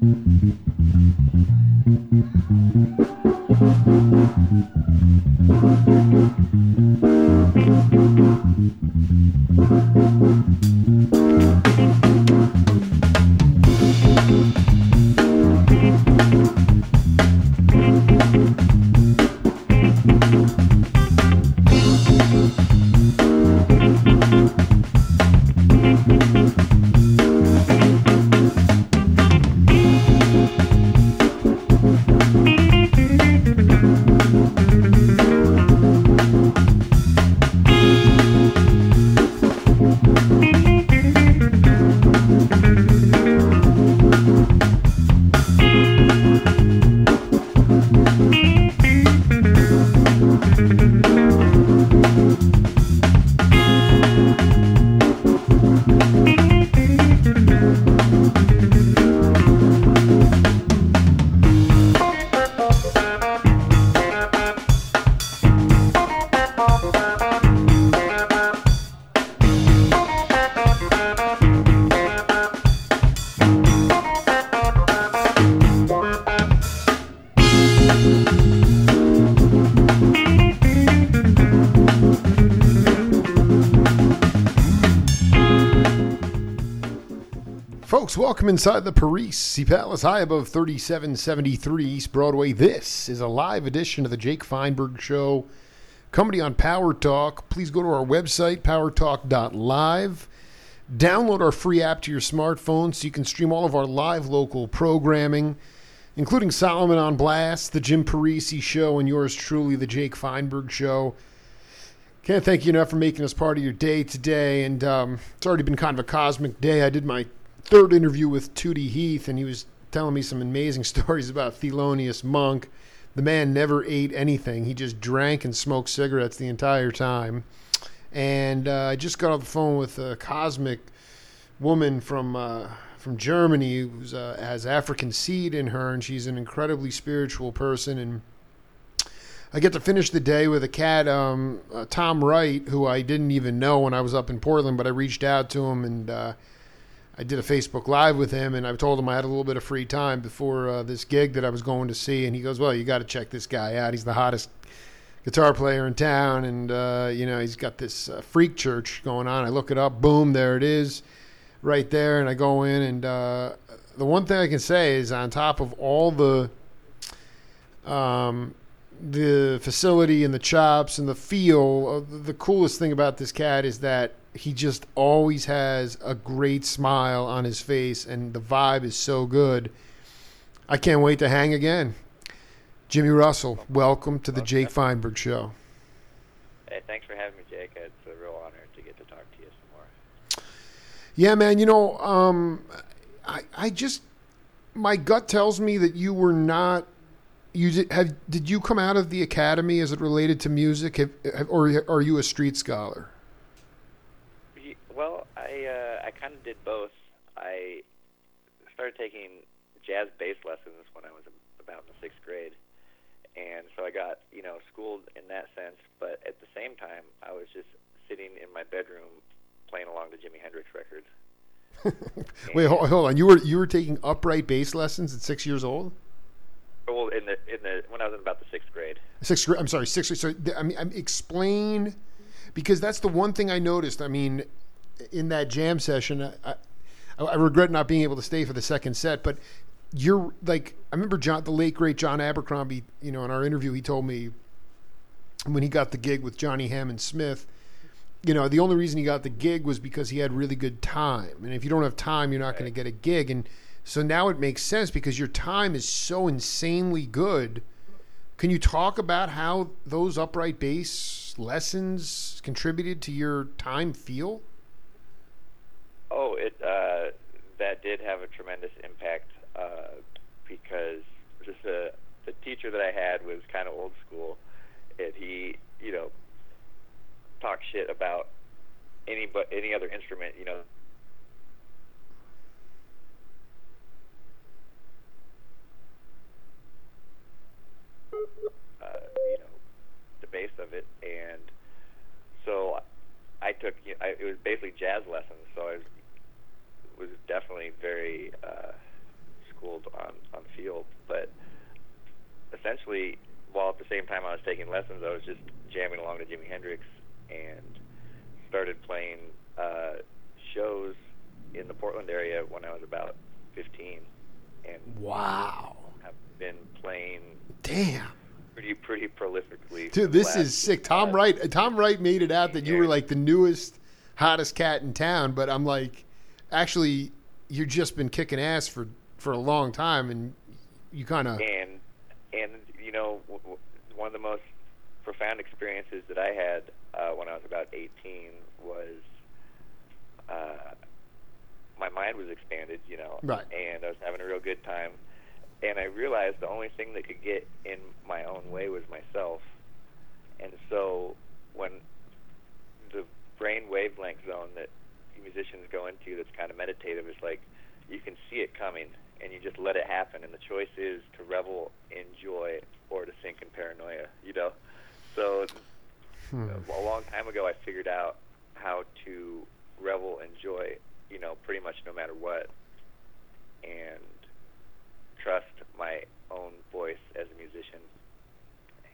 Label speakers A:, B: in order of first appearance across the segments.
A: Folks, welcome inside the Parisi Palace, high above 3773 East Broadway. This is a live edition of the Jake Feinberg Show, comedy on Power Talk. Please go to our website, powertalk.live. Download our free app to your smartphone so you can stream all of our live local programming, including Solomon on Blast, the Jim Parisi Show, and yours truly, the Jake Feinberg Show. Can't thank you enough for making us part of your day today. And um, it's already been kind of a cosmic day. I did my third interview with Tootie Heath, and he was telling me some amazing stories about Thelonious Monk. The man never ate anything; he just drank and smoked cigarettes the entire time. And uh, I just got off the phone with a cosmic woman from uh, from Germany who uh, has African seed in her, and she's an incredibly spiritual person. And I get to finish the day with a cat, um, uh, Tom Wright, who I didn't even know when I was up in Portland, but I reached out to him and uh, I did a Facebook Live with him, and I told him I had a little bit of free time before uh, this gig that I was going to see, and he goes, "Well, you got to check this guy out. He's the hottest guitar player in town, and uh, you know he's got this uh, freak church going on." I look it up, boom, there it is, right there, and I go in, and uh, the one thing I can say is, on top of all the um, the facility and the chops and the feel, uh, the coolest thing about this cat is that he just always has a great smile on his face, and the vibe is so good. I can't wait to hang again. Jimmy Russell, welcome to the Jake Feinberg Show.
B: Hey, thanks for having me, Jake. It's a real honor to get to talk to you some more.
A: Yeah, man. You know, um, I I just my gut tells me that you were not. You did, have did you come out of the academy as it related to music, have, have, or are you a street scholar?
B: I uh, I kind of did both. I started taking jazz bass lessons when I was about in the sixth grade, and so I got you know schooled in that sense. But at the same time, I was just sitting in my bedroom playing along to Jimi Hendrix records.
A: Wait, hold, hold on. You were you were taking upright bass lessons at six years old?
B: Well, in the in the when I was in about the sixth grade.
A: Sixth grade. I'm sorry, sixth. So I mean, I'm, explain because that's the one thing I noticed. I mean, in that jam session, I, I, I regret not being able to stay for the second set, but you're like I remember John, the late great John Abercrombie. You know, in our interview, he told me when he got the gig with Johnny Hammond Smith. You know, the only reason he got the gig was because he had really good time, and if you don't have time, you're not going to get a gig. And so now it makes sense because your time is so insanely good. Can you talk about how those upright bass lessons contributed to your time feel?
B: Oh, it uh, that did have a tremendous impact uh, because just the the teacher that I had was kind of old school, and he you know talked shit about any but any other instrument you know uh, you know the base of it, and so I took you know, I, it was basically jazz lessons. So I was was definitely very uh, schooled on on the field, but essentially, while at the same time I was taking lessons, I was just jamming along to Jimi Hendrix and started playing uh, shows in the Portland area when I was about 15, and
A: Wow.
B: have been playing
A: Damn.
B: pretty pretty prolifically.
A: Dude, this is sick. Tom
B: uh,
A: Wright Tom Wright made it out that you were like the newest, hottest cat in town, but I'm like actually you've just been kicking ass for for a long time and you kind of
B: and and you know one of the most profound experiences that I had uh, when I was about 18 was uh, my mind was expanded, you know,
A: Right.
B: and I was having a real good time, and I realized the only thing that could get in my own way was myself, and so when the brain wavelength zone that musicians go into that's kind of meditative is like you can see it coming and you just let it happen and the choice is to revel in joy or to sink in paranoia you know so
A: Hmm.
B: a long time ago i figured out how to revel in joy you know pretty much no matter what and trust my own voice as a musician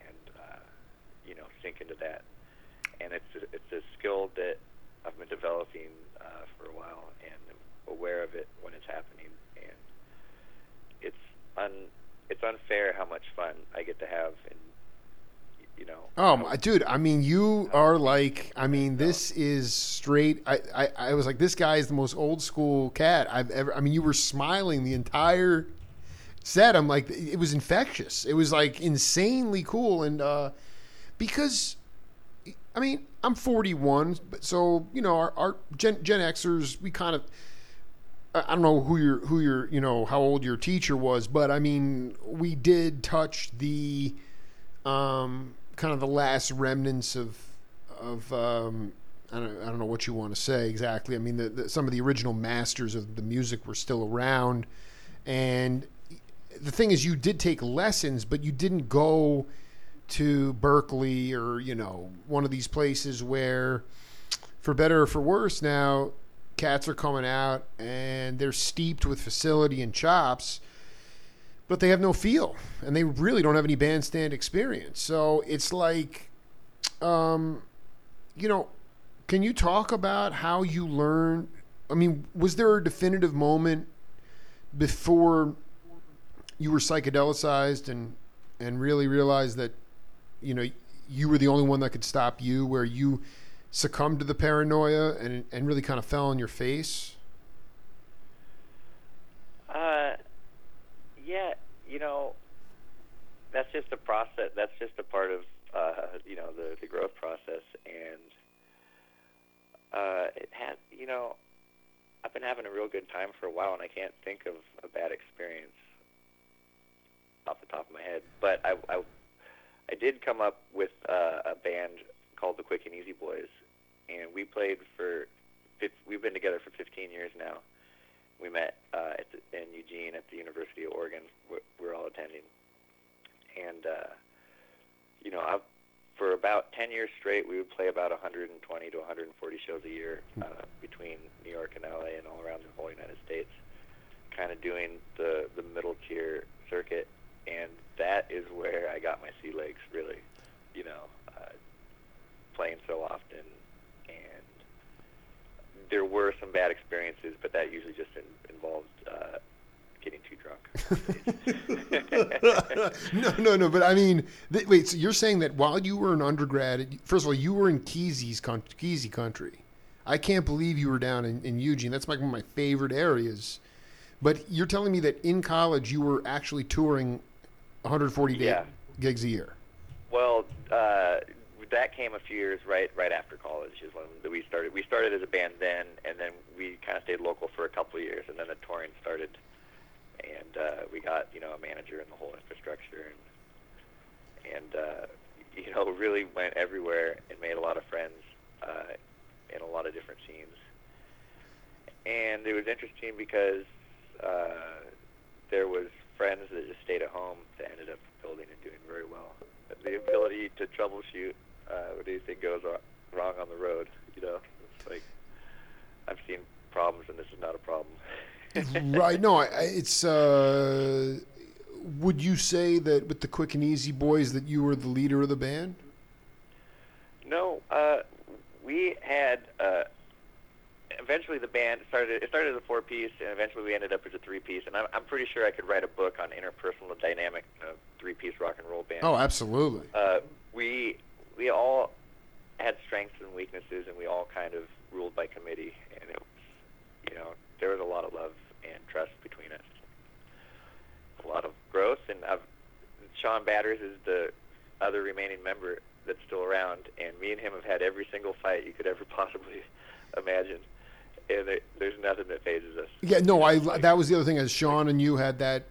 B: and uh, you know sink into that and it's a, it's a skill that I've been developing uh, for a while and am aware of it when it's happening and it's un it's unfair how much fun I get to have and you
A: my, dude! I mean, you are like. I mean, this is straight. I, I, I was like, this guy is the most old school cat I've ever. I mean, you were smiling the entire set. I'm like, it was infectious. It was like insanely cool, and uh, because, I mean, I'm 41, but so you know, our, our Gen, Gen Xers, we kind of. I I don't know who your who your you know how old your teacher was, but I mean, we did touch the um, kind of the last remnants of of um, I don't I don't know what you want to say exactly. I mean, the, the, some of the original masters of the music were still around, and the thing is, you did take lessons, but you didn't go to Berklee or you know one of these places where, for better or for worse, now cats are coming out and they're steeped with facility and chops but they have no feel and they really don't have any bandstand experience. So it's like, um, you know, can you talk about how you learned? I mean, was there a definitive moment before you were psychedelicized and and really realized that you know you were the only one that could stop you, where you succumbed to the paranoia and and really kind of fell on your face?
B: Uh, you know, that's just a process. That's just a part of uh, you know the the growth process, and uh, it had you know, I've been having a real good time for a while, and I can't think of a bad experience off the top of my head. But I I, I did come up with uh, a band called the Quick and Easy Boys, and we played for. We've been together for 15 years now we met uh, at the, in Eugene at the University of Oregon. We're, we're all attending, and uh, you know, I've, for about 10 years straight, we would play about 120 to 140 shows a year uh, between New York and LA and all around the whole United States, kind of doing the the middle tier circuit, and that is where I got my sea legs really, you know, uh, playing so often there were some bad experiences, but that usually just in, involved uh, getting too drunk.
A: no, no, no. But I mean, th- wait. So you're saying that while you were an undergrad, first of all, you were in Kesey's con- Kesey country. I can't believe you were down in, in Eugene. That's like one of my favorite areas. But you're telling me that in college you were actually touring 140 day
B: Yeah.
A: gigs a year.
B: well, uh, that came a few years right right after college is when we started. We started as a band then, and then we kind of stayed local for a couple of years, and then the touring started, and uh, we got you know a manager and the whole infrastructure, and and uh, you know really went everywhere and made a lot of friends uh, in a lot of different scenes. And it was interesting because uh, there was friends that just stayed at home that ended up building and doing very well. The ability to troubleshoot uh, when anything goes wrong on the road, you know, it's like I've seen problems and this is not a problem.
A: right. No, I, it's. Uh, would you say that with the Quick and Easy Boys that you were the leader of the band?
B: No, uh, we had uh, eventually the band started. It started as a four piece, and eventually we ended up as a three piece. And I'm, I'm pretty sure I could write a book on interpersonal dynamic of three piece rock and roll band.
A: Oh, absolutely.
B: Uh, we we all had strengths and weaknesses, and we all kind of ruled by committee. And it was, you know, there was a lot of love and trust between us. A lot of growth, and I've, Sean Batters is the other remaining member that's still around, and me and him have had every single fight you could ever possibly imagine. And there, there's nothing that phases us.
A: Yeah, no, I. That was the other thing. As Sean and you had that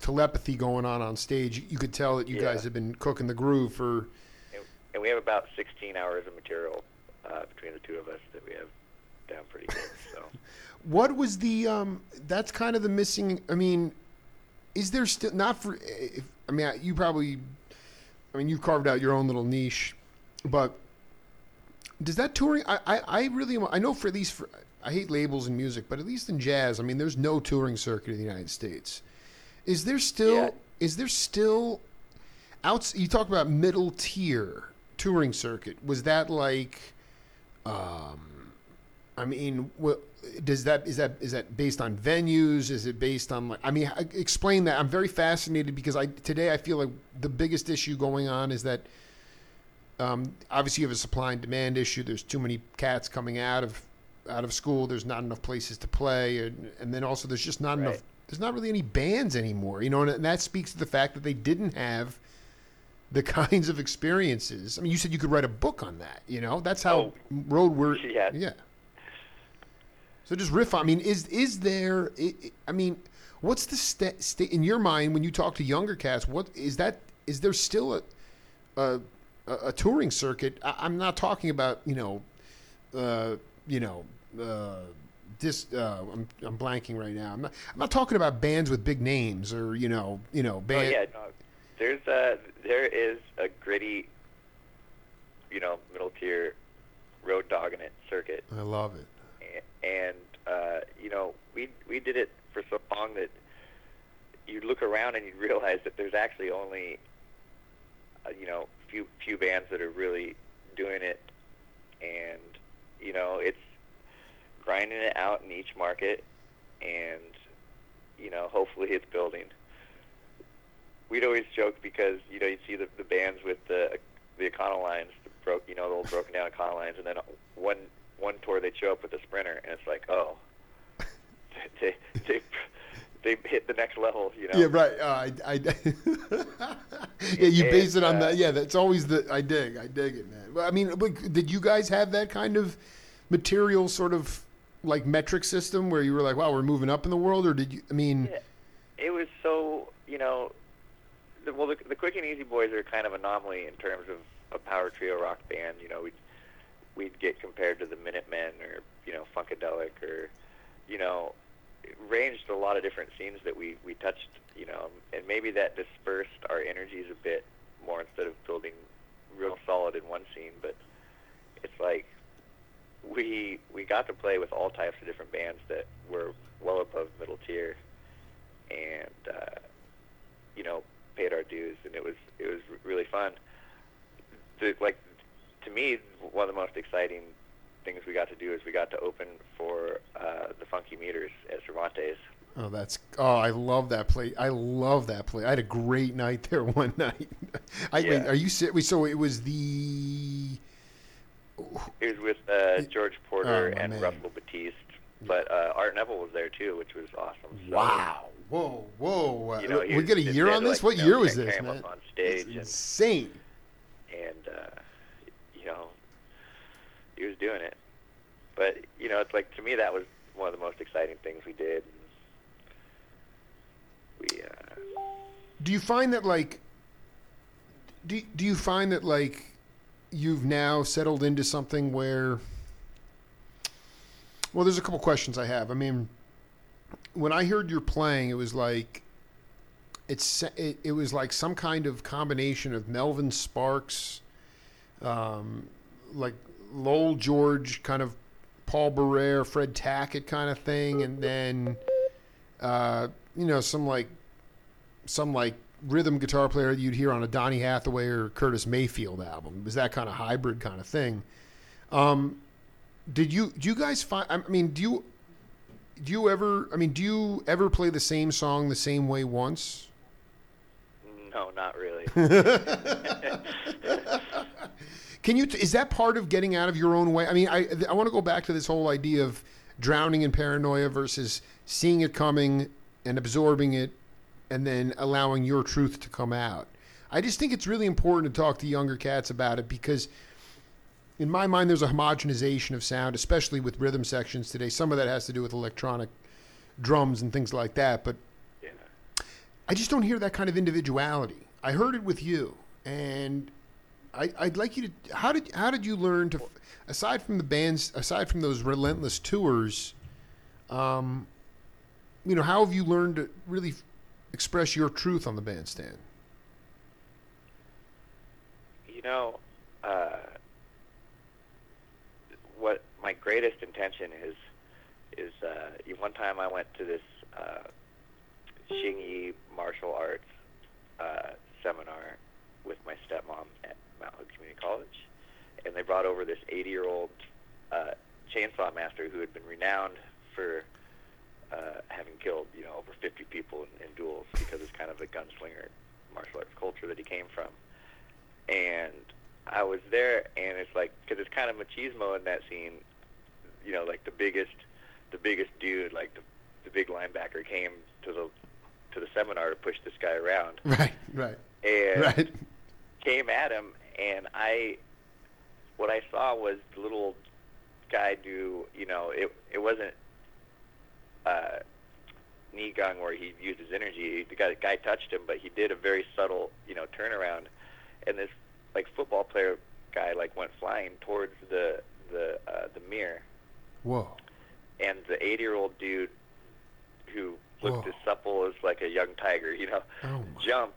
A: telepathy going on on stage, you could tell that you
B: Yeah.
A: guys have been cooking the groove for.
B: And, we have about 16 hours of material uh, between the two of us that we have down pretty good. So.
A: What was the? Um, that's kind of the missing. I mean, is there still not for? If, I mean, you probably. I mean, you carved out your own little niche, but does that touring? I, I, I really. I know for at least for. I hate labels in music, but at least in jazz, I mean, there's no touring circuit in the United States. Is there still?
B: Yeah.
A: Is there still? Outs. You talk about middle tier touring circuit. Was that like? Um, I mean, what does that is that is that based on venues? Is it based on like? I mean, explain that. I'm very fascinated because I today I feel like the biggest issue going on is that um, obviously you have a supply and demand issue. There's too many cats coming out of out of school. There's not enough places to play, and, and then also there's just not enough. There's not really any bands anymore, you know, and, and that speaks to the fact that they didn't have the kinds of experiences. I mean, you said you could write a book on that. You know, that's how
B: Oh,
A: road work.
B: yeah.
A: yeah. So just riff. on- I mean, is is there? i mean, what's the state sta- in your mind when you talk to younger cats? What is that? Is there still a a, a, touring circuit? I, I'm not talking about you know, uh, you know, uh, this. Uh, I'm I'm blanking right now. I'm not. I'm not talking about bands with big names or you know, you know,
B: Oh yeah, no, there's uh there is a gritty, you know, middle tier road dogging it circuit,
A: I love it.
B: And uh, you know we we did it for so long that you'd look around and you'd realize that there's actually only uh, you know few few bands that are really doing it, and you know it's grinding it out in each market, and you know hopefully it's building. We'd always joke because you know you'd see the, the bands with the the Econolines, the broke you know the old broken down Econolines, and then one one tour they'd show up with a Sprinter, and it's like oh, they they they hit the next level, you know.
A: Yeah, right. Uh, I, I yeah, you base it on
B: uh,
A: that. Yeah, that's always the. I dig. I dig it, man. I mean, but did you guys have that kind of material sort of like metric system where you were like, wow, we're moving up in the world, or did you? I mean,
B: It was so you know, the, well the, the Quick and Easy Boys are kind of an anomaly in terms of a power trio rock band. You know, we'd we'd get compared to the Minutemen or you know Funkadelic or you know ranged a lot of different scenes that we we touched. You know, and maybe that dispersed our energies a bit more instead of building real solid in one scene. But it's like we we got to play with all types of different bands that were well above middle tier, and uh, you know paid our dues, and it was it was really fun. The, like to me, one of the most exciting things we got to do is we got to open for uh, the Funky Meters at Cervantes.
A: oh, that's. Oh, I love that play. I love that play. I had a great night there one night. I
B: Yeah.
A: wait, are you? So it was the.
B: It was with uh, George Porter
A: Oh,
B: and
A: man.
B: Russell Batiste, but uh, Art Neville was there too, which was awesome. So,
A: Wow! Whoa! Whoa!
B: You know,
A: we get a year on this.
B: like,
A: What year was this, man?
B: Up on stage and
A: insane.
B: and uh, you know he was doing it. But you know, it's like to me that was one of the most exciting things we did. We uh,
A: Do you find that like do do you find that like you've now settled into something where well there's a couple questions I have. I mean when I heard you're playing it was like it's it, it was like some kind of combination of Melvin Sparks um, like Lowell George kind of Paul Barrere, Fred Tackett kind of thing and then uh, you know, some like some like rhythm guitar player you'd hear on a Donny Hathaway or Curtis Mayfield album. It was that kind of hybrid kind of thing. Um, did you do you guys find? I mean, do you do you ever? I mean, do you ever play the same song the same way once?
B: No, not really.
A: Can you? Is that part of getting out of your own way? I mean, I I want to go back to this whole idea of drowning in paranoia versus seeing it coming and absorbing it, and then allowing your truth to come out. I just think it's really important to talk to younger cats about it because, in my mind, there's a homogenization of sound, especially with rhythm sections today. Some of that has to do with electronic drums and things like that, but
B: yeah.
A: I just don't hear that kind of individuality. I heard it with you, and I, would like you to. How did how did you learn to, aside from the bands, aside from those relentless tours, um, you know, how have you learned to really express your truth on the bandstand?
B: You know, uh, my greatest intention is is uh, one time I went to this uh, Xingyi martial arts uh, seminar with my stepmom at Mount Hood Community College, and they brought over this 80-year-old uh, chainsaw master who had been renowned for uh, having killed, you know, over 50 people in, in duels because it's kind of the gunslinger martial arts culture that he came from. And I was there, and it's like because it's kind of machismo in that scene, you know, like the biggest, the biggest dude, like the the big linebacker came to the to the seminar to push this guy around.
A: Right, right,
B: and
A: right.
B: came at him, and I, what I saw was the little guy do, you know, it it wasn't uh, knee gung where he used his energy. The guy, the guy touched him, but he did a very subtle, you know, turnaround, and this like football player guy like went flying towards the the uh, the mirror.
A: Whoa!
B: And the 80 year old dude who looked
A: Whoa.
B: as supple as like a young tiger, you know,
A: Oh
B: jumped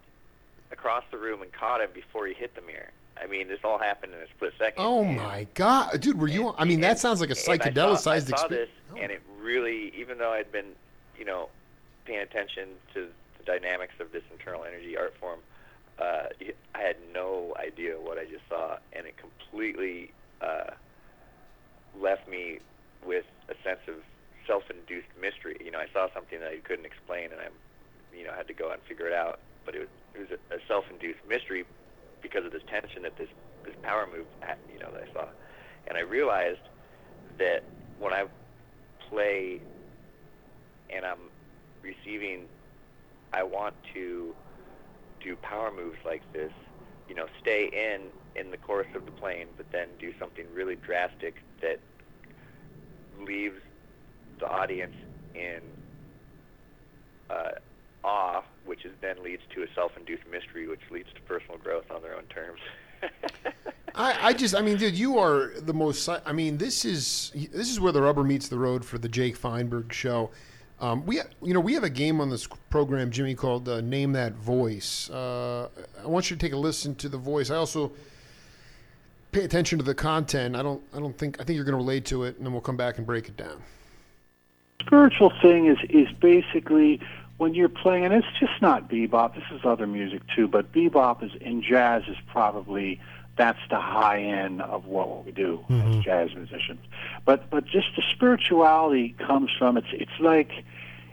B: across the room and caught him before he hit the mirror. I mean, this all happened in a split second.
A: Oh
B: and-
A: my God, dude! Were you? I mean, that sounds like a
B: and I saw-
A: psychedelicized
B: I saw
A: experience.
B: this, and it really, even though I'd been, you know, paying attention to the dynamics of this internal energy art form, uh, I had no idea what I just saw, and it completely uh, left me with a sense of self-induced mystery. You know, I saw something that I couldn't explain, and I, you know, had to go out and figure it out. But it was, it was a, a self-induced mystery because of this tension that this this power move, had, you know, that I saw, and I realized that when I play and I'm receiving, I want to do power moves like this, you know, stay in in the course of the playing, but then do something really drastic that leaves the audience in uh, awe, which is then leads to a self-induced mystery, which leads to personal growth on their own terms.
A: I, I just, I mean, dude, you are the most. I mean, this is this is where the rubber meets the road for the Jake Feinberg show. Um, we, you know, we have a game on this program, Jimmy, called uh, "Name That Voice." Uh, I want you to take a listen to the voice. I also pay attention to the content. I don't, I don't think, I think you're going to relate to it, and then we'll come back and break it down.
C: spiritual thing is is basically when you're playing, and it's just not bebop. This is other music too, but bebop is in jazz is probably that's the high end of what we do as mm-hmm. jazz musicians. But but just the spirituality comes from it's it's like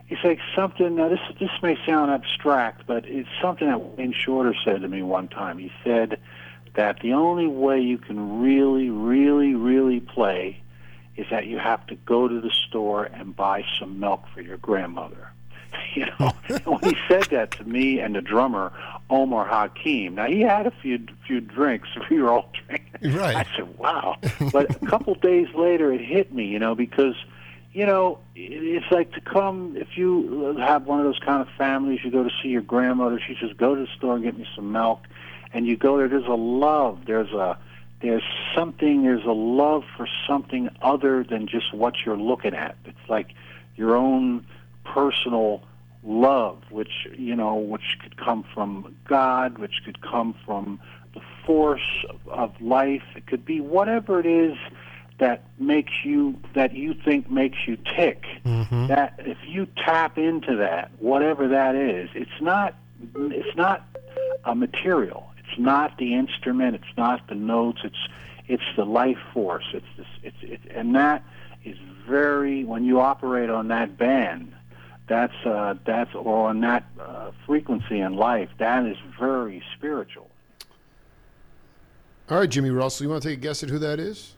C: it's like something. Now this this may sound abstract, but it's something that Wayne Shorter said to me one time. He said that the only way you can really, really, really play is that you have to go to the store and buy some milk for your grandmother. You know, when he said that to me and the drummer Omar Hakim. Now he had a few few drinks, we were all drinking.
A: Right.
C: I said, "Wow!" But a couple days later, it hit me. You know, because you know it's like to come if you have one of those kind of families. You go to see your grandmother. She says, "Go to the store and get me some milk," and you go there. There's a love. There's a there's something. There's a love for something other than just what you're looking at. It's like your own personal love, which you know, which could come from God, which could come from the force of, of life. It could be whatever it is that makes you that you think makes you tick. Mm-hmm. That if you tap into that, whatever that is, it's not it's not a material. It's not the instrument. It's not the notes. It's it's the life force. It's this. It's it, and that is very when you operate on that band. That's uh, that's or on that uh, frequency in life. That is very spiritual.
A: All right, Jimmy Russell, you want to take a guess at who that is?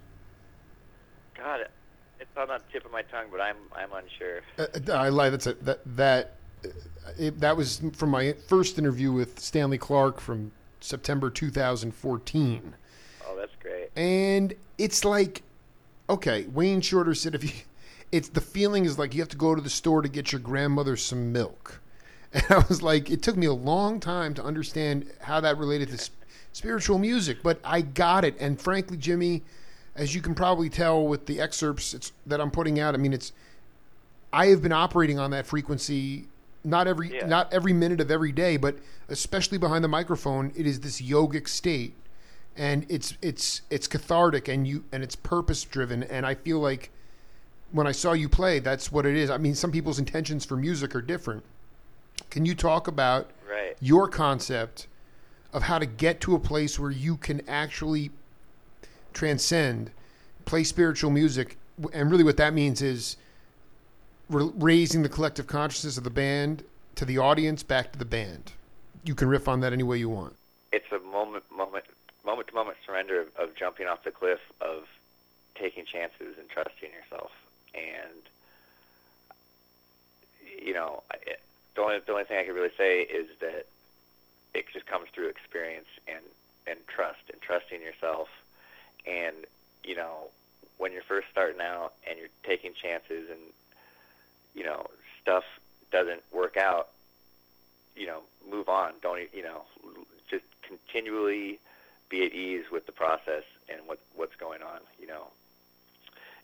B: God, it's on the tip of my tongue, but I'm I'm unsure.
A: Uh, I lie. That's a, that that uh, it, that was from my first interview with Stanley Clarke from September 2014,
B: Oh, that's great.
A: and it's like, okay, Wayne Shorter said if you, it's the feeling is like you have to go to the store to get your grandmother some milk, and I was like, it took me a long time to understand how that related to sp- spiritual music, but I got it, and frankly, Jimmy. As you can probably tell with the excerpts it's, that I'm putting out, I mean, it's I have been operating on that frequency not every
B: Yeah.
A: not every minute of every day, but especially behind the microphone, it is this yogic state, and it's it's it's cathartic and you and it's purpose driven, and I feel like when I saw you play, that's what it is. I mean, some people's intentions for music are different. Can you talk about
B: Right.
A: your concept of how to get to a place where you can actually transcend, play spiritual music, and really what that means is ra- raising the collective consciousness of the band to the audience, back to the band. You can riff on that any way you want.
B: It's a moment, moment, moment to moment surrender of, of jumping off the cliff, of taking chances and trusting yourself. And you know, it, the only the only thing I can really say is that it just comes through experience and and trust and trusting yourself. And you know, when you're first starting out and you're taking chances and you know stuff doesn't work out, you know, move on. Don't you know, just continually be at ease with the process and what what's going on. You know,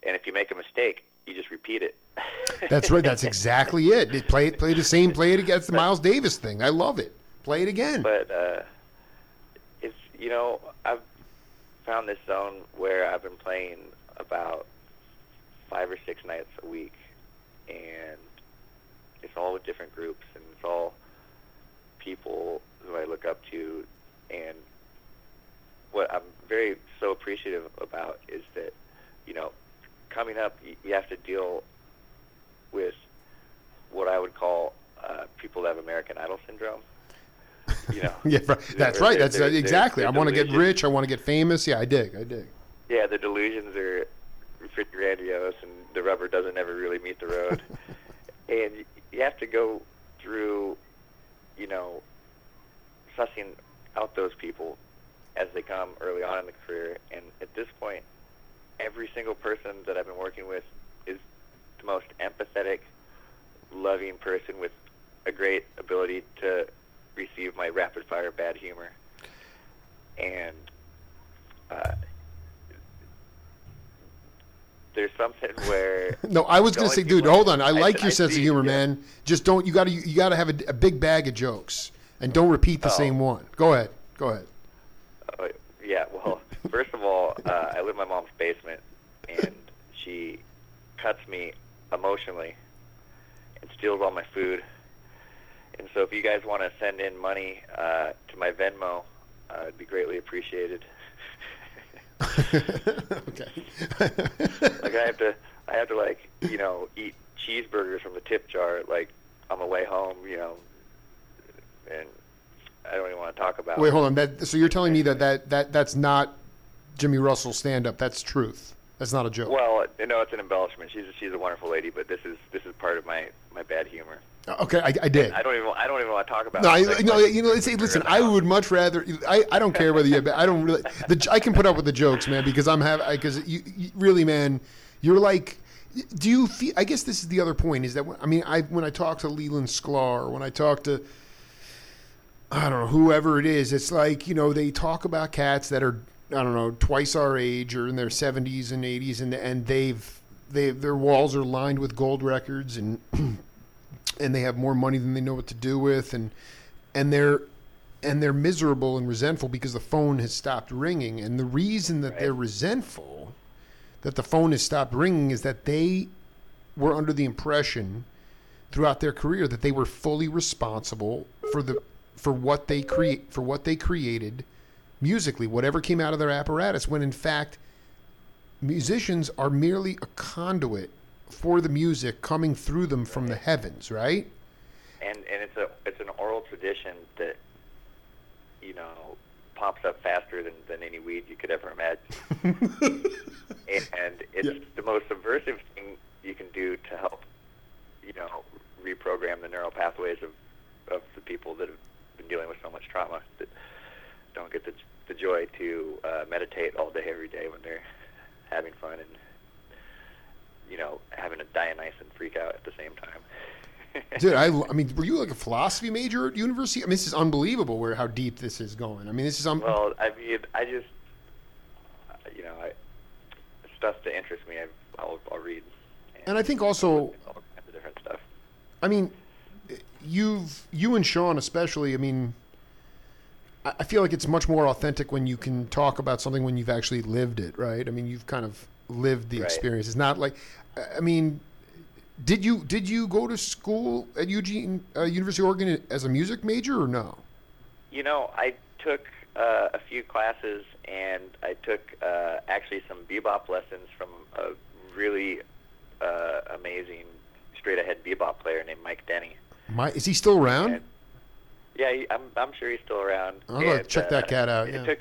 B: and if you make a mistake, you just repeat it.
A: That's right. That's exactly it. Play it. Play the same. Play it against the Miles Davis thing. I love it. Play it again.
B: but uh, it's you know I've found this zone where I've been playing about five or six nights a week, and it's all with different groups, and it's all people who I look up to, and what I'm very so appreciative about is that you know coming up you, you have to deal with what I would call uh, people that have American Idol syndrome. You know,
A: yeah, right. that's right.
B: They're-
A: That's
B: they're-
A: exactly. I
B: they're
A: want to get rich. I want to get famous. Yeah, I dig. I dig.
B: Yeah, the delusions are pretty grandiose, and the rubber doesn't ever really meet the road. and you have to go through, you know, sussing out those people as they come early on in the career. And at this point, every single person that I've been working with is the most empathetic, loving person with a great ability to receive my rapid fire bad humor. And uh, there's something where
A: No, I was going to say, dude, hold on. I
B: I-
A: like
B: I
A: your sense of humor,
B: yeah.
A: man. Just don't. You got to. You got to have a, a big bag of jokes, and don't repeat the
B: Oh.
A: same one. Go ahead. Go ahead.
B: Uh, yeah, well, first of all, uh, I live in my mom's basement, and she cuts me emotionally and steals all my food. And so, if you guys want to send in money uh, to my Venmo, uh, it'd be greatly appreciated.
A: Okay.
B: like I have to, I have to like you know eat cheeseburgers from the tip jar like on the way home, you know, and I don't even want to talk about.
A: Wait, hold on. That so you're telling me that that, that that's not Jimmy Russell stand up. That's truth. That's not a joke.
B: Well, you know, it's an embellishment. She's she's a wonderful lady, but this is this is part of my my bad humor.
A: Okay, I, I did.
B: I don't even I don't even want to talk about.
A: No, I,
B: it. Like,
A: no, you know, listen, I would much rather. I, I don't care whether you. I don't really. The, I can put up with the jokes, man, because I'm have because you, you really, man, you're like. Do you feel? I guess this is the other point. Is that when, I mean, I when I talk to Leland Sklar, when I talk to I don't know whoever it is, it's like you know they talk about cats that are I don't know twice our age or in their 70s and 80s, and and they've they their walls are lined with gold records and and they have more money than they know what to do with and and they're and they're miserable and resentful because the phone has stopped ringing and the reason that
B: Right.
A: they're resentful that the phone has stopped ringing is that they were under the impression throughout their career that they were fully responsible for the for what they create for what they created musically, whatever came out of their apparatus. When in fact, musicians are merely a conduit for the music coming through them from the heavens, right?
B: And and it's a it's an oral tradition that you know pops up faster than, than any weed you could ever imagine. and it's
A: Yeah.
B: the most subversive thing you can do to help, you know, reprogram the neural pathways of, of the people that have been dealing with so much trauma that don't get the, the joy to uh, meditate all day, every day when they're having fun and, you know, having a Dionysian freak out at the same time.
A: Dude, I, I mean, were you like a philosophy major at university? I mean, this is unbelievable where how deep this is going. I mean, this is um,
B: Well, I mean, I just, you know, I, stuff that interests me, I, I'll, I'll read.
A: and I think also,
B: all kinds of different stuff.
A: I mean, you've you and Sean especially. I mean, I feel like it's much more authentic when you can talk about something when you've actually lived it, right? I mean, you've kind of lived the
B: Right.
A: experience. It's not like, I mean, did you did you go to school at Eugene uh, University of Oregon as a music major or no?
B: You know, I took uh, a few classes, and I took uh, actually some bebop lessons from a really uh, amazing straight-ahead bebop player named Mike Denny.
A: My, is he still around?
B: And- Yeah, I'm I'm sure he's still around.
A: I'm gonna
B: And,
A: check that
B: uh,
A: cat out,
B: It
A: yeah.
B: took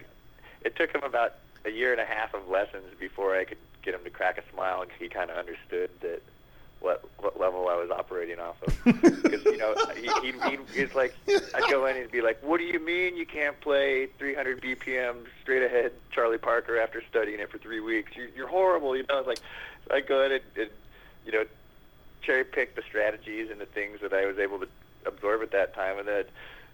B: it took him about a year and a half of lessons before I could get him to crack a smile, and he kind of understood that what what level I was operating off of. Because you know, he, he, he he's like, I'd go in and be like, "What do you mean you can't play 300 BPM straight ahead Charlie Parker after studying it for three weeks? You're, you're horrible." You know, it's like I go in and, and you know cherry pick the strategies and the things that I was able to absorb at that time, and then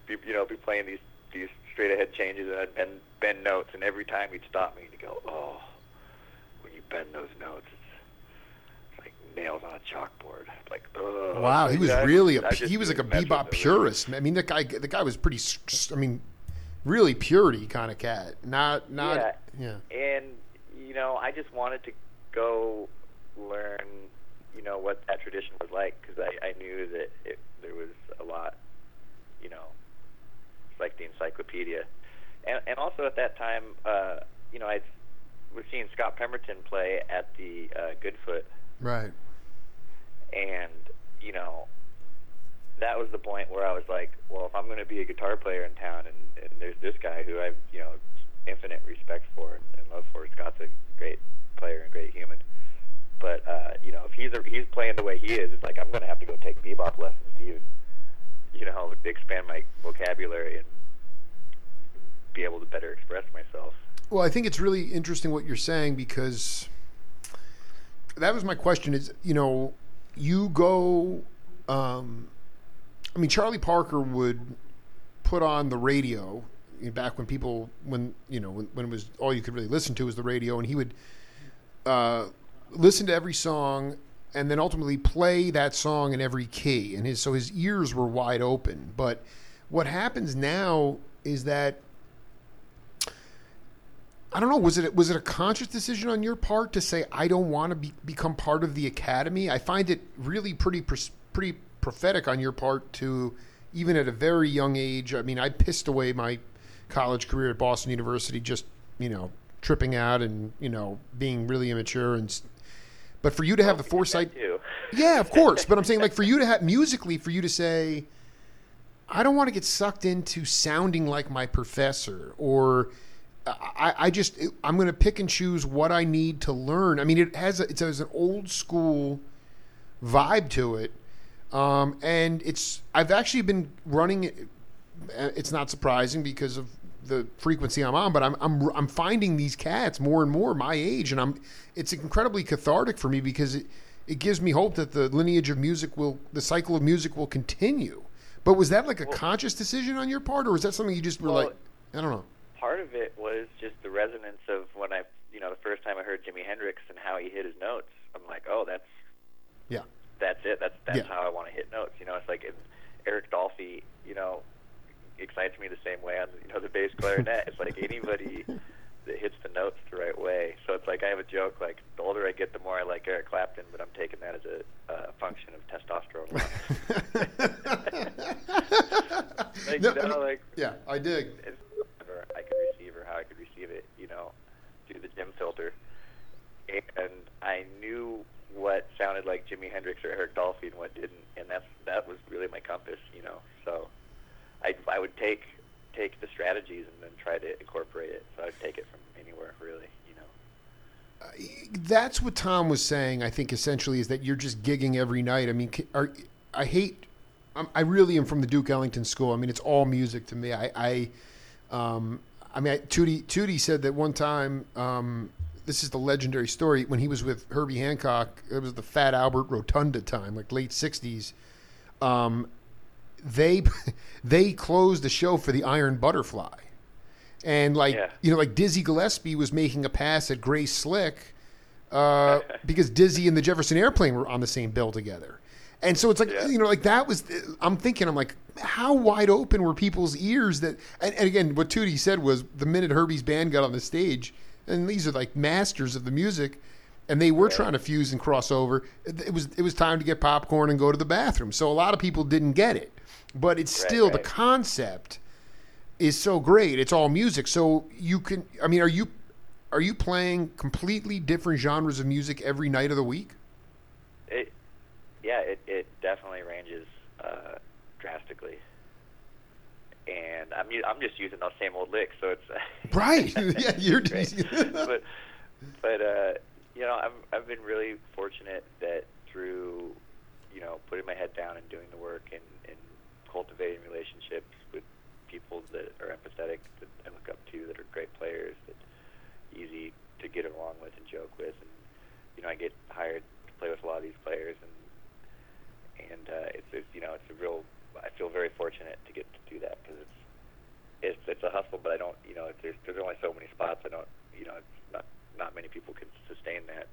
B: be, you know be playing these these straight ahead changes and I'd bend bend notes, and every time he'd stop me and he'd go, "Oh, when you bend those notes, it's, it's like nails on a chalkboard." Like, oh,
A: Wow, he was really a he was like a bebop
B: purist.
A: I mean, the guy the guy was pretty. I mean, really purity kind of cat. Not not yeah.
B: and you know i just wanted to go learn you know what that tradition was like because I, I knew that it, there was a lot you know like the encyclopedia and and also at that time uh you know i was seeing scott pemberton play at the uh goodfoot
A: Right.
B: and you know that was the point where I was like, well, if I'm going to be a guitar player in town, and, and there's this guy who I've you know infinite respect for and, and love for. Scott's a great player and great human, but uh, you know if he's a, he's playing the way he is, it's like I'm going to have to go take bebop lessons to even you know expand my vocabulary and be able to better express myself.
A: Well, I think it's really interesting what you're saying because that was my question. Is you know you go. Um, I mean, Charlie Parker would put on the radio back when people when you know when, when it was all you could really listen to was the radio, and he would uh, listen to every song and then ultimately play that song in every key, and his so his ears were wide open. But what happens now is that I don't know. Was it was it a conscious decision on your part to say I don't want to be, become part of the academy? I find it really pretty pretty prophetic on your part to even at a very young age. I mean, I pissed away my college career at Boston University just you know tripping out and you know being really immature and. But for you to have the foresight,
B: too.
A: yeah, of course. But I'm saying, like, for you to have musically, for you to say, I don't want to get sucked into sounding like my professor, or I, I just, I'm going to pick and choose what I need to learn. I mean, it has, a, it has an old school vibe to it. Um, and it's, I've actually been running uh, It's not surprising because of the frequency I'm on, but I'm, I'm, I'm finding these cats more and more my age. And I'm, it's incredibly cathartic for me because it, it gives me hope that the lineage of music will, the cycle of music will continue. But was that like a conscious decision on your part, or was that something you just were
B: Well,
A: like, I don't know?
B: part of it was just the resonance of when I, you know, the first time I heard Jimi Hendrix and how he hit his notes. I'm like, oh, that's
A: Yeah.
B: that's it. That's that's
A: Yeah.
B: how I want to hit notes. You know, it's like if Eric Dolphy, you know, excites me the same way on you know the bass clarinet. it's like anybody it hits the notes the right way. So it's like I have a joke like the older I get, the more I like Eric Clapton, but I'm taking that as a uh, function of testosterone. like,
A: No,
B: you know, like
A: yeah, I dig.
B: whatever I could receive or how I could receive it, you know, through the Jim filter. And I knew what sounded like Jimi Hendrix or Eric Dolphy and what didn't, and that's that was really my compass, you know. So I I would take take the strategies and then try to incorporate it. So I'd take it from anywhere, really, you know.
A: That's what Tom was saying. I think essentially is that you're just gigging every night. I mean, are, I hate. I'm, I really am from the Duke Ellington school. I mean, it's all music to me. I, I, um, I mean, I, Tootie Tootie said that one time. Um, this is the legendary story when he was with Herbie Hancock. It was the Fat Albert Rotunda time, like late '60s. Um, they they closed the show for the Iron Butterfly, and like
B: Yeah.
A: you know, like Dizzy Gillespie was making a pass at Grace Slick uh, because Dizzy and the Jefferson Airplane were on the same bill together. And so it's like
B: Yeah.
A: you know, like that was. I'm thinking, I'm like, how wide open were people's ears that? And, and again, what Tootie said was the minute Herbie's band got on the stage, and these are like masters of the music, and they were trying to fuse and cross over. It it was it was time to get popcorn and go to the bathroom. So a lot of people didn't get it, but it's
B: Right,
A: still the concept is so great. It's all music, so you can. I mean, are you are you playing completely different genres of music every night of the week?
B: It, yeah, it, it definitely ranges uh, drastically. And I'm I'm just using those same old licks, so it's
A: Right. yeah, you're
B: Great. but but uh, you know I'm I've been really fortunate that through you know putting my head down and doing the work and cultivating relationships with people that are empathetic that I look up to that are great players that easy to get along with and joke with and you know I get hired to play with a lot of these players and and uh, it's, it's you know it's a real I feel very fortunate to get to do that because it's it's it's a hustle, but I don't you know there's there's only so many spots. I don't you know it's not not many people can sustain that.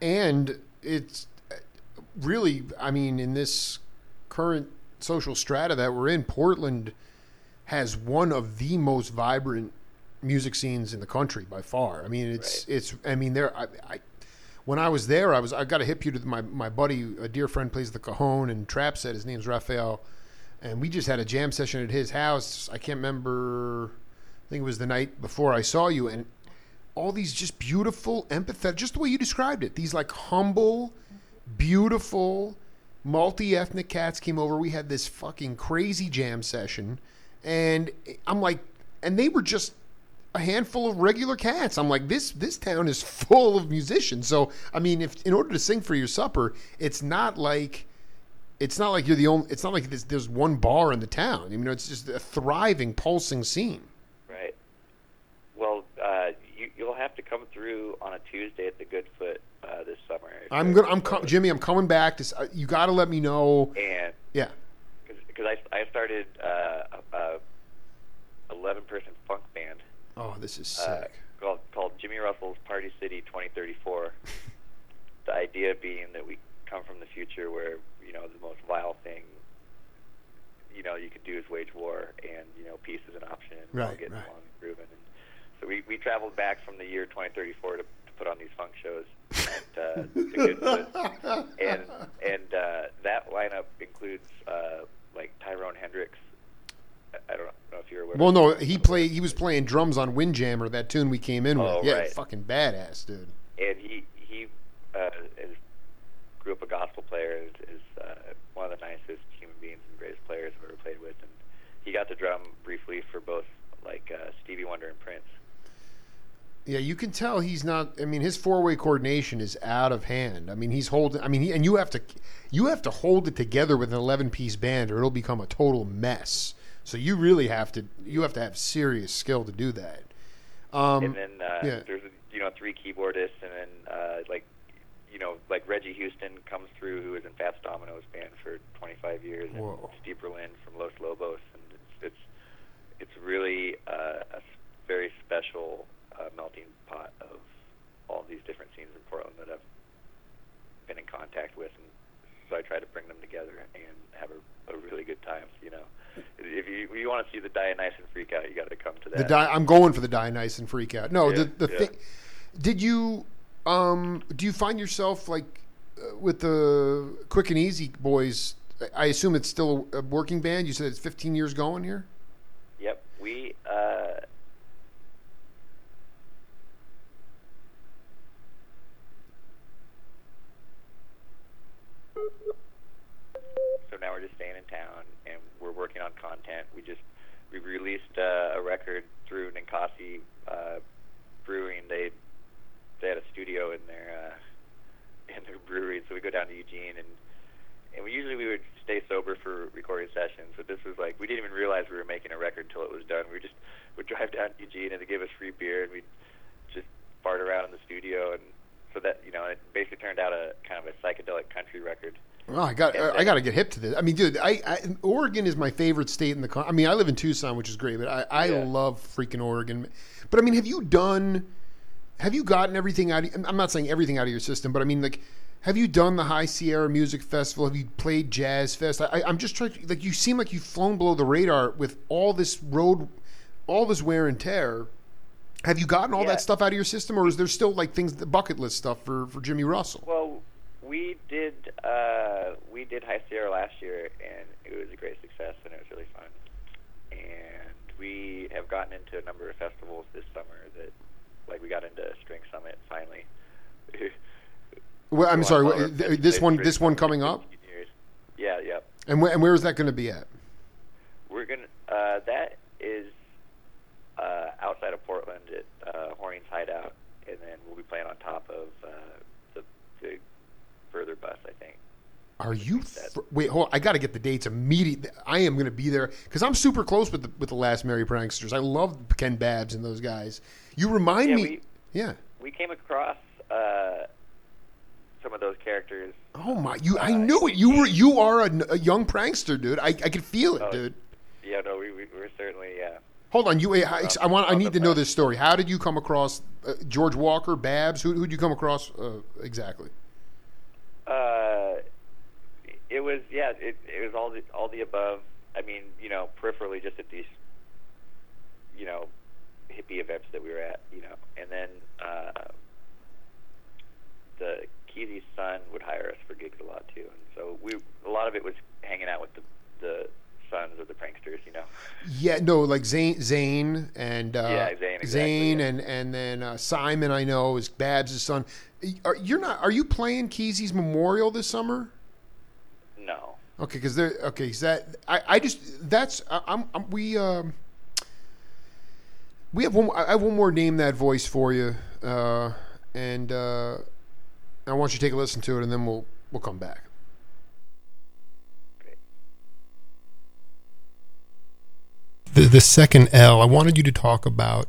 A: and it's really, I mean, in this current social strata that we're in, Portland has one of the most vibrant music scenes in the country by far. I mean, it's
B: Right.
A: it's. I mean, there. I, I when I was there, I was I got to hip you to my my buddy, a dear friend, plays the cajon and trap set. His name's Raphael, and we just had a jam session at his house. I can't remember. I think it was the night before I saw you, and all these just beautiful, empathetic, just the way you described it. These like humble, beautiful, multi-ethnic cats came over. We had this fucking crazy jam session, and I'm like, and they were just a handful of regular cats. I'm like, this this town is full of musicians. So I mean, if in order to sing for your supper, it's not like. It's not like you're the only. It's not like there's, there's one bar in the town. I mean, it's just a thriving, pulsing scene.
B: Right. Well, uh, you you'll have to come through on a Tuesday at the Goodfoot uh, this summer.
A: I'm gonna. I'm com- Jimmy. I'm coming back. To, uh, you got to let me know.
B: And
A: Yeah.
B: because I I started uh, a, a 11 person funk band
A: Oh, this is
B: uh,
A: sick.
B: called called Jimmy Russell's Party City 2034. the idea being that we come from the future where you know the most vile thing you know you could do is wage war and you know peace is an option and we're all
A: Right,
B: getting
A: right.
B: along and grooving and so we, we traveled back from the year 2034 to, to put on these funk shows at uh, the and and uh, that lineup includes uh, like Tyrone Hendricks I- don't know if you're aware
A: Well,
B: of
A: no, he played. He was playing drums on Windjammer, that tune we came in with.
B: Oh,
A: yeah,
B: right.
A: fucking badass, dude.
B: and he he uh, is, grew up a gospel player. Is, is uh, one of the nicest human beings and greatest players I've ever played with, and he got to drum briefly for both like uh, Stevie Wonder and Prince.
A: Yeah, you can tell he's not. I mean, his four-way coordination is out of hand. I mean, he's holding. I mean, he, and you have to, you have to hold it together with an eleven-piece band, or it'll become a total mess. So you really have to. You have to have serious skill to do that. Um,
B: and then uh,
A: yeah.
B: there's you know three keyboardists, and then uh, like you know like Reggie Houston comes through, who was in Fats Domino's band for 25 years, and
A: Whoa.
B: Steve Berlin from Los Lobos, and it's it's, it's really uh, a very special melting pot of all these different scenes in Portland that I've been in contact with, and so I try to bring them together and have a, a really good time. You know, if you you, you want to see the Dionysian freak out, you got to come to that.
A: The Di- I'm going for the Dionysian freak out. No,
B: Yeah,
A: the the
B: yeah.
A: thing. Did you um do you find yourself like uh, with the Quick and Easy boys? I assume it's still a, a working band. You said it's 15 years going here.
B: Yep, we. Uh, so now we're just staying in town, and we're working on content. We just we released uh, a record through Ninkasi uh, Brewing. They they had a studio in their uh, in their brewery, so we go down to Eugene and and we usually we would stay sober for recording sessions, but this was like we didn't even realize we were making a record until it was done. We just would drive down to Eugene and they gave us free beer, and we'd just fart around in the studio, and so that you know it basically turned out a kind of a psychedelic country record.
A: Well, I got I got to get hip to this. I mean, dude, I, I Oregon is my favorite state in the. Con- I mean, I live in Tucson, which is great, but I, I
B: Yeah.
A: love freaking Oregon. But I mean, have you done? Have you gotten everything out? Of, I'm not saying everything out of your system, but I mean, like, have you done the High Sierra Music Festival? Have you played Jazz Fest? I, I'm just trying. To, like, you seem like you've flown below the radar with all this road, all this wear and tear. Have you gotten all
B: Yeah.
A: that stuff out of your system, or is there still like things, the bucket list stuff for for Jimmy Russell?
B: Well, we did uh, we did High Sierra last year, and it was a great success, and it was really fun. And we have gotten into a number of festivals this summer that, like, we got into String Summit finally.
A: Well, I'm sorry.
B: well,
A: This one, this one coming up,
B: 15 years. Yeah, yeah.
A: and where, and where is that going to be at?
B: We're gonna. Uh, that is uh, outside of Portland at uh, Horning's Hideout, and then we'll be playing on top of uh, Furthur bus, I think.
A: Are you fr- wait? Hold. On, I got to get the dates immediately. I am going to be there because I'm super close with the with the last Merry Pranksters. I love Ken Babbs and those guys. You remind
B: Yeah,
A: me.
B: we-
A: yeah.
B: we came across uh, some of those characters.
A: Oh my! You. I
B: Uh,
A: knew it. You were you are a, a young prankster, dude. I, I could feel it,
B: Oh,
A: dude.
B: Yeah, no, we, we we're certainly uh,
A: Hold on. You. I, I want. I need to know this story. How did you come across uh, George Walker, Babbs? Who who'd you come across uh, exactly?
B: Uh, it was yeah, it it was all the all the above. I mean, you know, peripherally just at these, you know, hippie events that we were at, you know, and then uh, the Kesey's son would hire us for gigs a lot too, and so we a lot of it was hanging out with the the sons of the pranksters, you know.
A: Yeah, no, like Zane, Zane, and uh,
B: Yeah, Zane, exactly,
A: Zane,
B: yeah.
A: and and then uh, Simon. I know is Babbs' son. Are you're not? Are you playing Kesey's Memorial this summer?
B: No.
A: Okay, because they're okay. Is that I, I just that's I, I'm, I'm we um we have one. I have one more name that voice for you, uh, and uh, I want you to take a listen to it, and then we'll we'll come back. The, the second L, I wanted you to talk about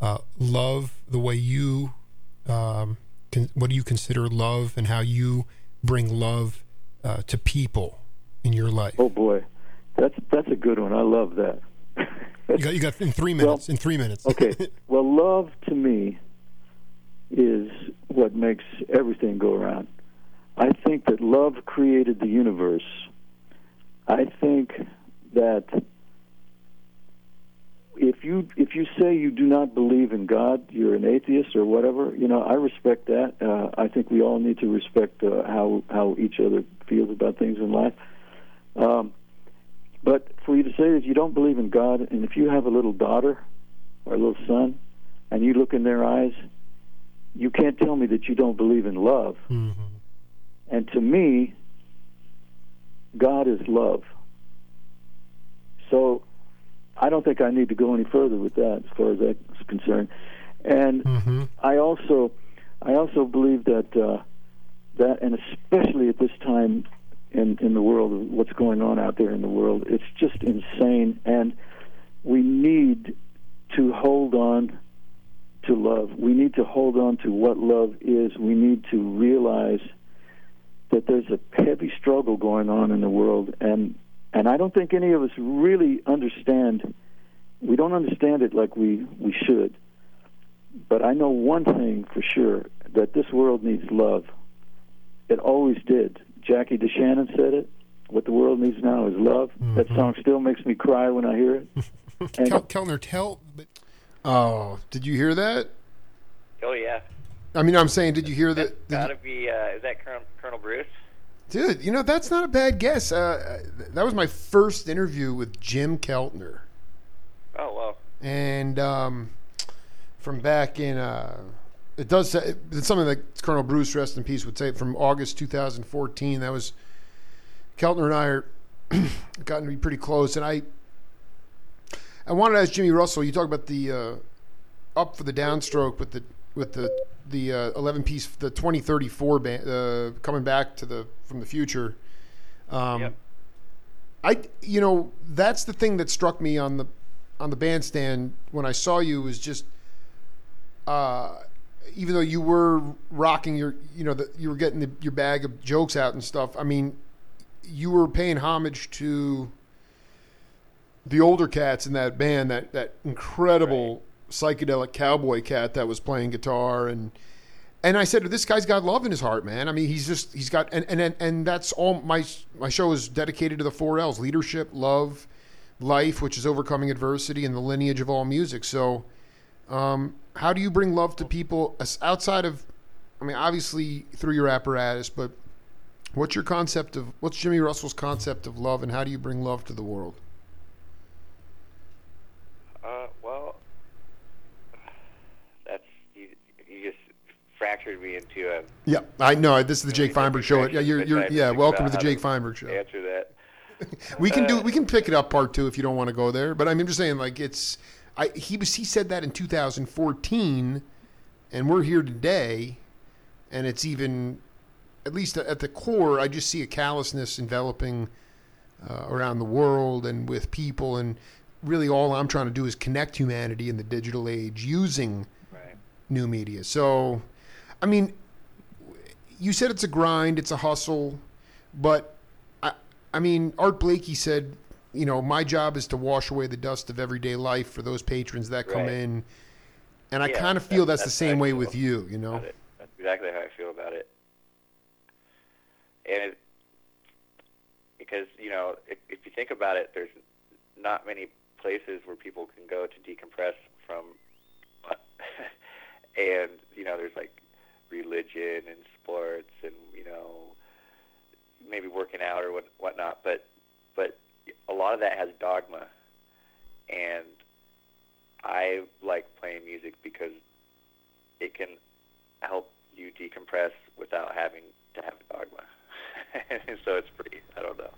A: uh, love, the way you, um, can, what do you consider love, and how you bring love uh, to people in your life.
D: Oh boy, that's that's a good one. I love that.
A: You got, you got in three minutes. in three minutes.
D: okay. Well, love to me is what makes everything go around. I think that love created the universe. I think that if you if you say you do not believe in God, you're an atheist or whatever. You know, I respect that. Uh, I think we all need to respect uh, how how each other feels about things in life. Um, but for you to say that you don't believe in God, and if you have a little daughter or a little son, and you look in their eyes, you can't tell me that you don't believe in love.
A: Mhm.
D: And to me, God is love. So I don't think I need to go any further with that as far as that's concerned. And
A: Mhm.
D: I also I also believe that uh, that and especially at this time in in the world what's going on out there in the world it's just insane and we need to hold on to love we need to hold on to what love is we need to realize that there's a heavy struggle going on in the world and and I don't think any of us really understand we don't understand it like we we should but I know one thing for sure that this world needs love. It always did. Jackie DeShannon said it. what the world needs now is love. That song still makes me cry when I hear it. And
A: Kel- Kellner, tell. But, oh, did you hear that?
B: Oh yeah,
A: I mean, I'm saying, did you hear that? did
B: gotta be. Uh, is that Colonel, Colonel Bruce?
A: Dude, you know that's not a bad guess. Uh, that was my first interview with Jim Keltner,
B: Oh well.
A: and um, from back in uh, it does say it's something that Colonel Bruce, rest in peace, would say from August 2014. That was Keltner and I are gotten to be pretty close, and I I wanted to ask Jimmy Russell. You talk about the uh, up for the downstroke with the with the the uh, 11 piece the 2034 band uh, coming back to the from the future. Um,
B: Yep.
A: I you know that's the thing that struck me on the on the bandstand when I saw you was just uh, even though you were rocking your you know the, you were getting the, your bag of jokes out and stuff. I mean, you were paying homage to the older cats in that band that that incredible psychedelic cowboy cat that was playing guitar and and I said this guy's got love in his heart man. I mean he's just he's got and and and, that's all my my show is dedicated to the four L's leadership love life which is overcoming adversity and the lineage of all music. So um, how do you bring love to people outside of I mean obviously through your apparatus but what's your concept of what's Jimmy Russell's concept of love and how do you bring love to the world
B: Uh, well, that's you. You just fractured me into a
A: Yeah, I know. This is the Jake Feinberg show. Yeah, you're, you're yeah. Welcome to the Jake Feinberg show.
B: answer that.
A: We can do
B: Uh,
A: we can pick it up part two if you don't want to go there. But I mean, I'm just saying, like it's I he was he said that in 2014, and we're here today, and it's even at least at the core. I just see a callousness enveloping uh, around the world and with people, and really all I'm trying to do is connect humanity in the digital age using
B: Right.
A: new media. So, I mean, you said it's a grind, it's a hustle, but I, I mean, Art Blakey said, you know, my job is to wash away the dust of everyday life for those patrons that come
B: Right.
A: in, and I kind of feel
B: that-
A: that's, the same way with you. You know.
B: That's exactly how I feel about it. And it, because you know, if, if you think about it, there's not many places where people can go to decompress from, and you know, there's like religion and sports and you know, maybe working out or what whatnot, but but a lot of that has dogma, and I like playing music because it can help you decompress without having to have dogma. so it's pretty. I don't know.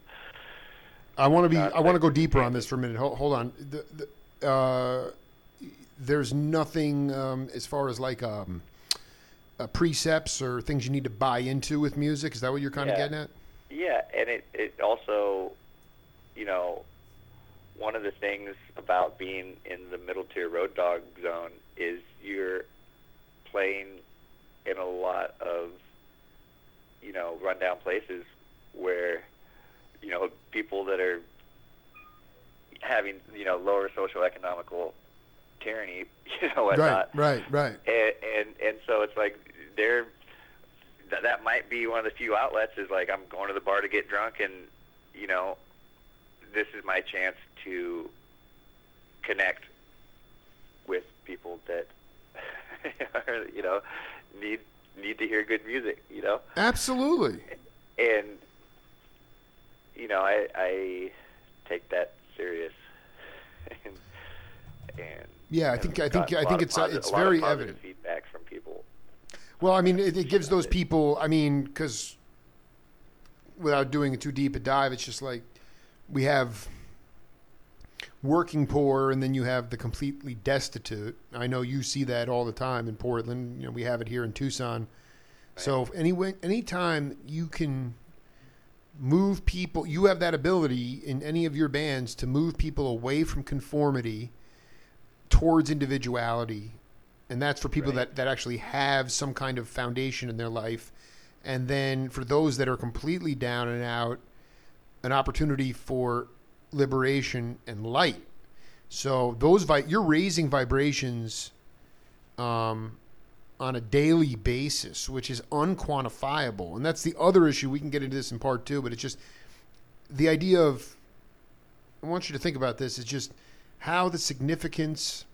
A: I want to be. I want to go deeper on this for a minute. Hold, hold on. The, the, uh, there's nothing um, as far as like um, uh, precepts or things you need to buy into with music. Is that what you're kind of getting at?
B: Yeah, and it it also, you know, one of the things about being in the middle tier road dog zone is you're playing in a lot of, you know, rundown places where, you know, people that are having you know lower social economical tyranny, you know, whatnot.
A: Right, right, right.
B: and and and so it's like they're that that might be one of the few outlets is like I'm going to the bar to get drunk and you know this is my chance to connect with people that are, you know need need to hear good music you know
A: Absolutely.
B: and you know I I take that serious and and
A: Yeah, I think I think I think it's uh,
B: posi-
A: it's
B: a lot of
A: very evident.
B: feedback from people
A: Well, I mean, it, it gives those people. I mean, because without doing too deep a dive, it's just like we have working poor, and then you have the completely destitute. I know you see that all the time in Portland. You know, we have it here in Tucson. So, if any anytime you can move people, you have that ability in any of your bands to move people away from conformity towards individuality and that's for people
B: Right.
A: that, that actually have some kind of foundation in their life. And then for those that are completely down and out an opportunity for liberation and light. So those vi- you're raising vibrations um, on a daily basis which is unquantifiable. And that's the other issue. We can get into this in part two but it's just the idea of I want you to think about this is just how the significance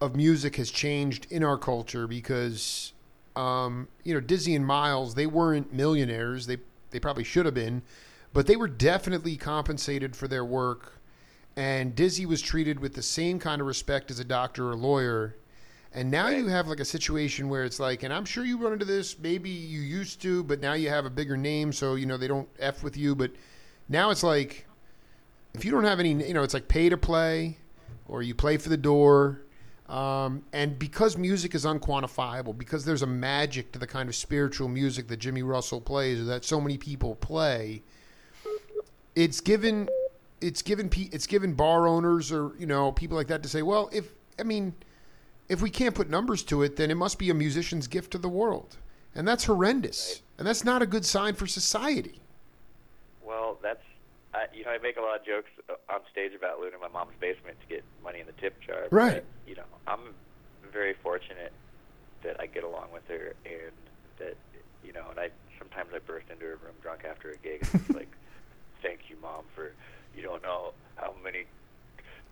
A: of music has changed in our culture because um, you know Dizzy and Miles they weren't millionaires. They they probably should have been but they were definitely compensated for their work. And Dizzy was treated with the same kind of respect as a doctor or a lawyer. And now
B: Right.
A: you have like a situation where it's like and I'm sure you run into this maybe you used to but now you have a bigger name so you know they don't f with you. But now it's like if you don't have any you know it's like pay to play or you play for the door um, and because music is unquantifiable, because there's a magic to the kind of spiritual music that Jimmy Russell plays, or that so many people play, it's given it's given it's given bar owners or you know people like that to say, well, if I mean, if we can't put numbers to it, then it must be a musician's gift to the world, and that's horrendous, and that's not a good sign for society.
B: Well, that's I, you know I make a lot of jokes uh, on stage about living in my mom's basement to get money in the tip jar. but,
A: Right.
B: you know, I'm very fortunate that I get along with her, and that you know, and I sometimes I burst into her room drunk after a gig, and it's like, "Thank you, mom, for you don't know how many."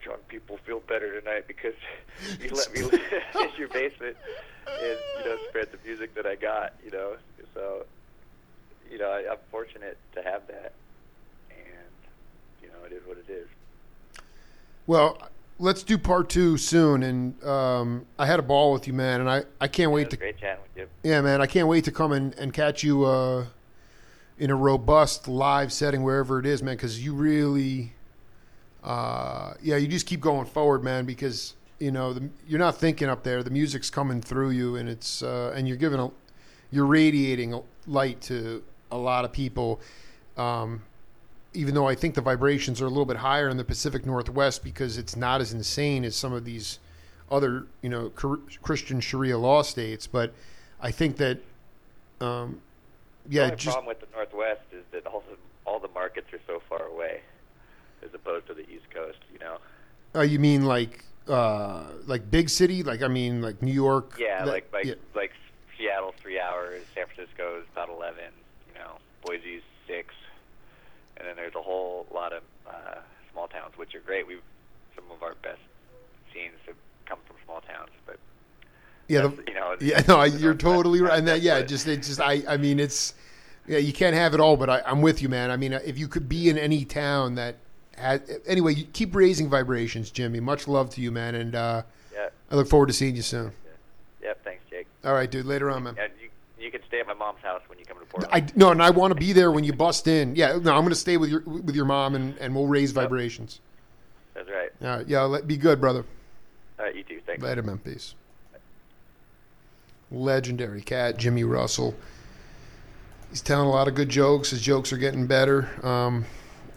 B: Drunk people feel better tonight because you let me live in your basement and you know spread the music that I got. You know, so you know I, I'm fortunate to have that, know it is what it is.
A: Well, let's do part two soon, and um, I had a ball with you, man, and I, I can't
B: It
A: wait to
B: great chatting with you.
A: Yeah, man, I can't wait to come and, and catch you uh, in a robust live setting wherever it is, man. Because you really, uh, yeah, you just keep going forward, man. Because you know the, you're not thinking up there; the music's coming through you, and it's uh, and you're giving a, you're radiating light to a lot of people. Um, even though I think the vibrations are a little bit higher in the Pacific Northwest because it's not as insane as some of these other, you know, Chr- Christian Sharia law states, but I think that, um,
B: the
A: yeah,
B: only
A: just
B: problem with the Northwest is that all the all the markets are so far away, as opposed to the East Coast. You know.
A: uh, you mean like uh, like big city, like I mean like New York,
B: Yeah,
A: that-
B: like like
A: yeah.
B: like Seattle's three hours, San Francisco's about eleven, you know, Boise's six, and then there's a whole lot of uh, small towns, which are great. We've some of our best scenes have come from small towns, but
A: yeah, the,
B: you know,
A: yeah, no, you're totally right, and that yeah, just it's just I I mean it's yeah, you can't have it all, but I, I'm with you, man. I mean, if you could be in any town that had anyway, you keep raising vibrations, Jimmy. Much love to you, man, and uh,
B: yeah,
A: I look forward to seeing you soon.
B: yep. Thanks, Jake.
A: All right, dude. Later on, man.
B: And you you can stay at my mom's house when you come to Portland.
A: I no, and I want to be there when you bust in. Yeah, no, I'm going to stay with your with your mom, and, and we'll raise vibrations.
B: That's right.
A: All right, yeah, let, be good, brother.
B: All right, you too. Thanks.
A: Later, man. Peace. Legendary cat, Jimmy Russell. He's telling a lot of good jokes. His jokes are getting better. Um,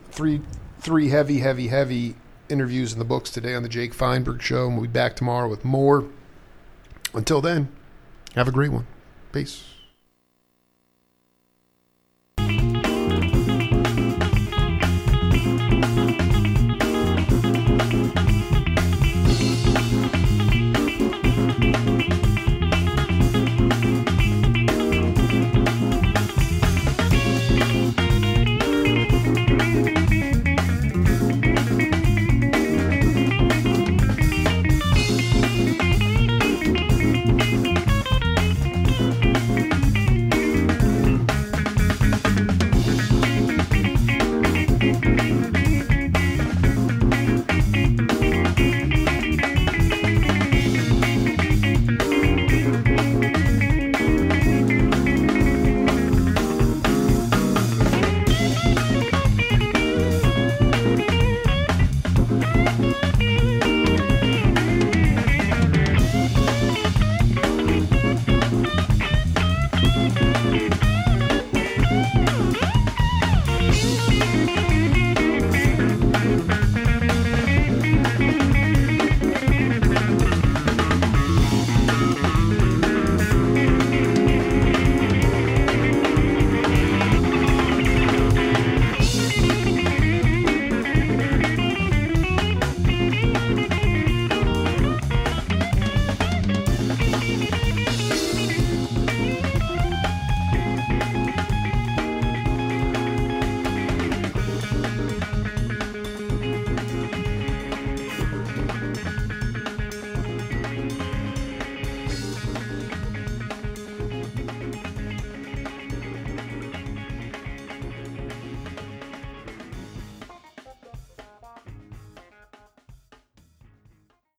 A: three, three heavy, heavy, heavy interviews in the books today on the Jake Feinberg Show, and we'll be back tomorrow with more. Until then, have a great one. Peace.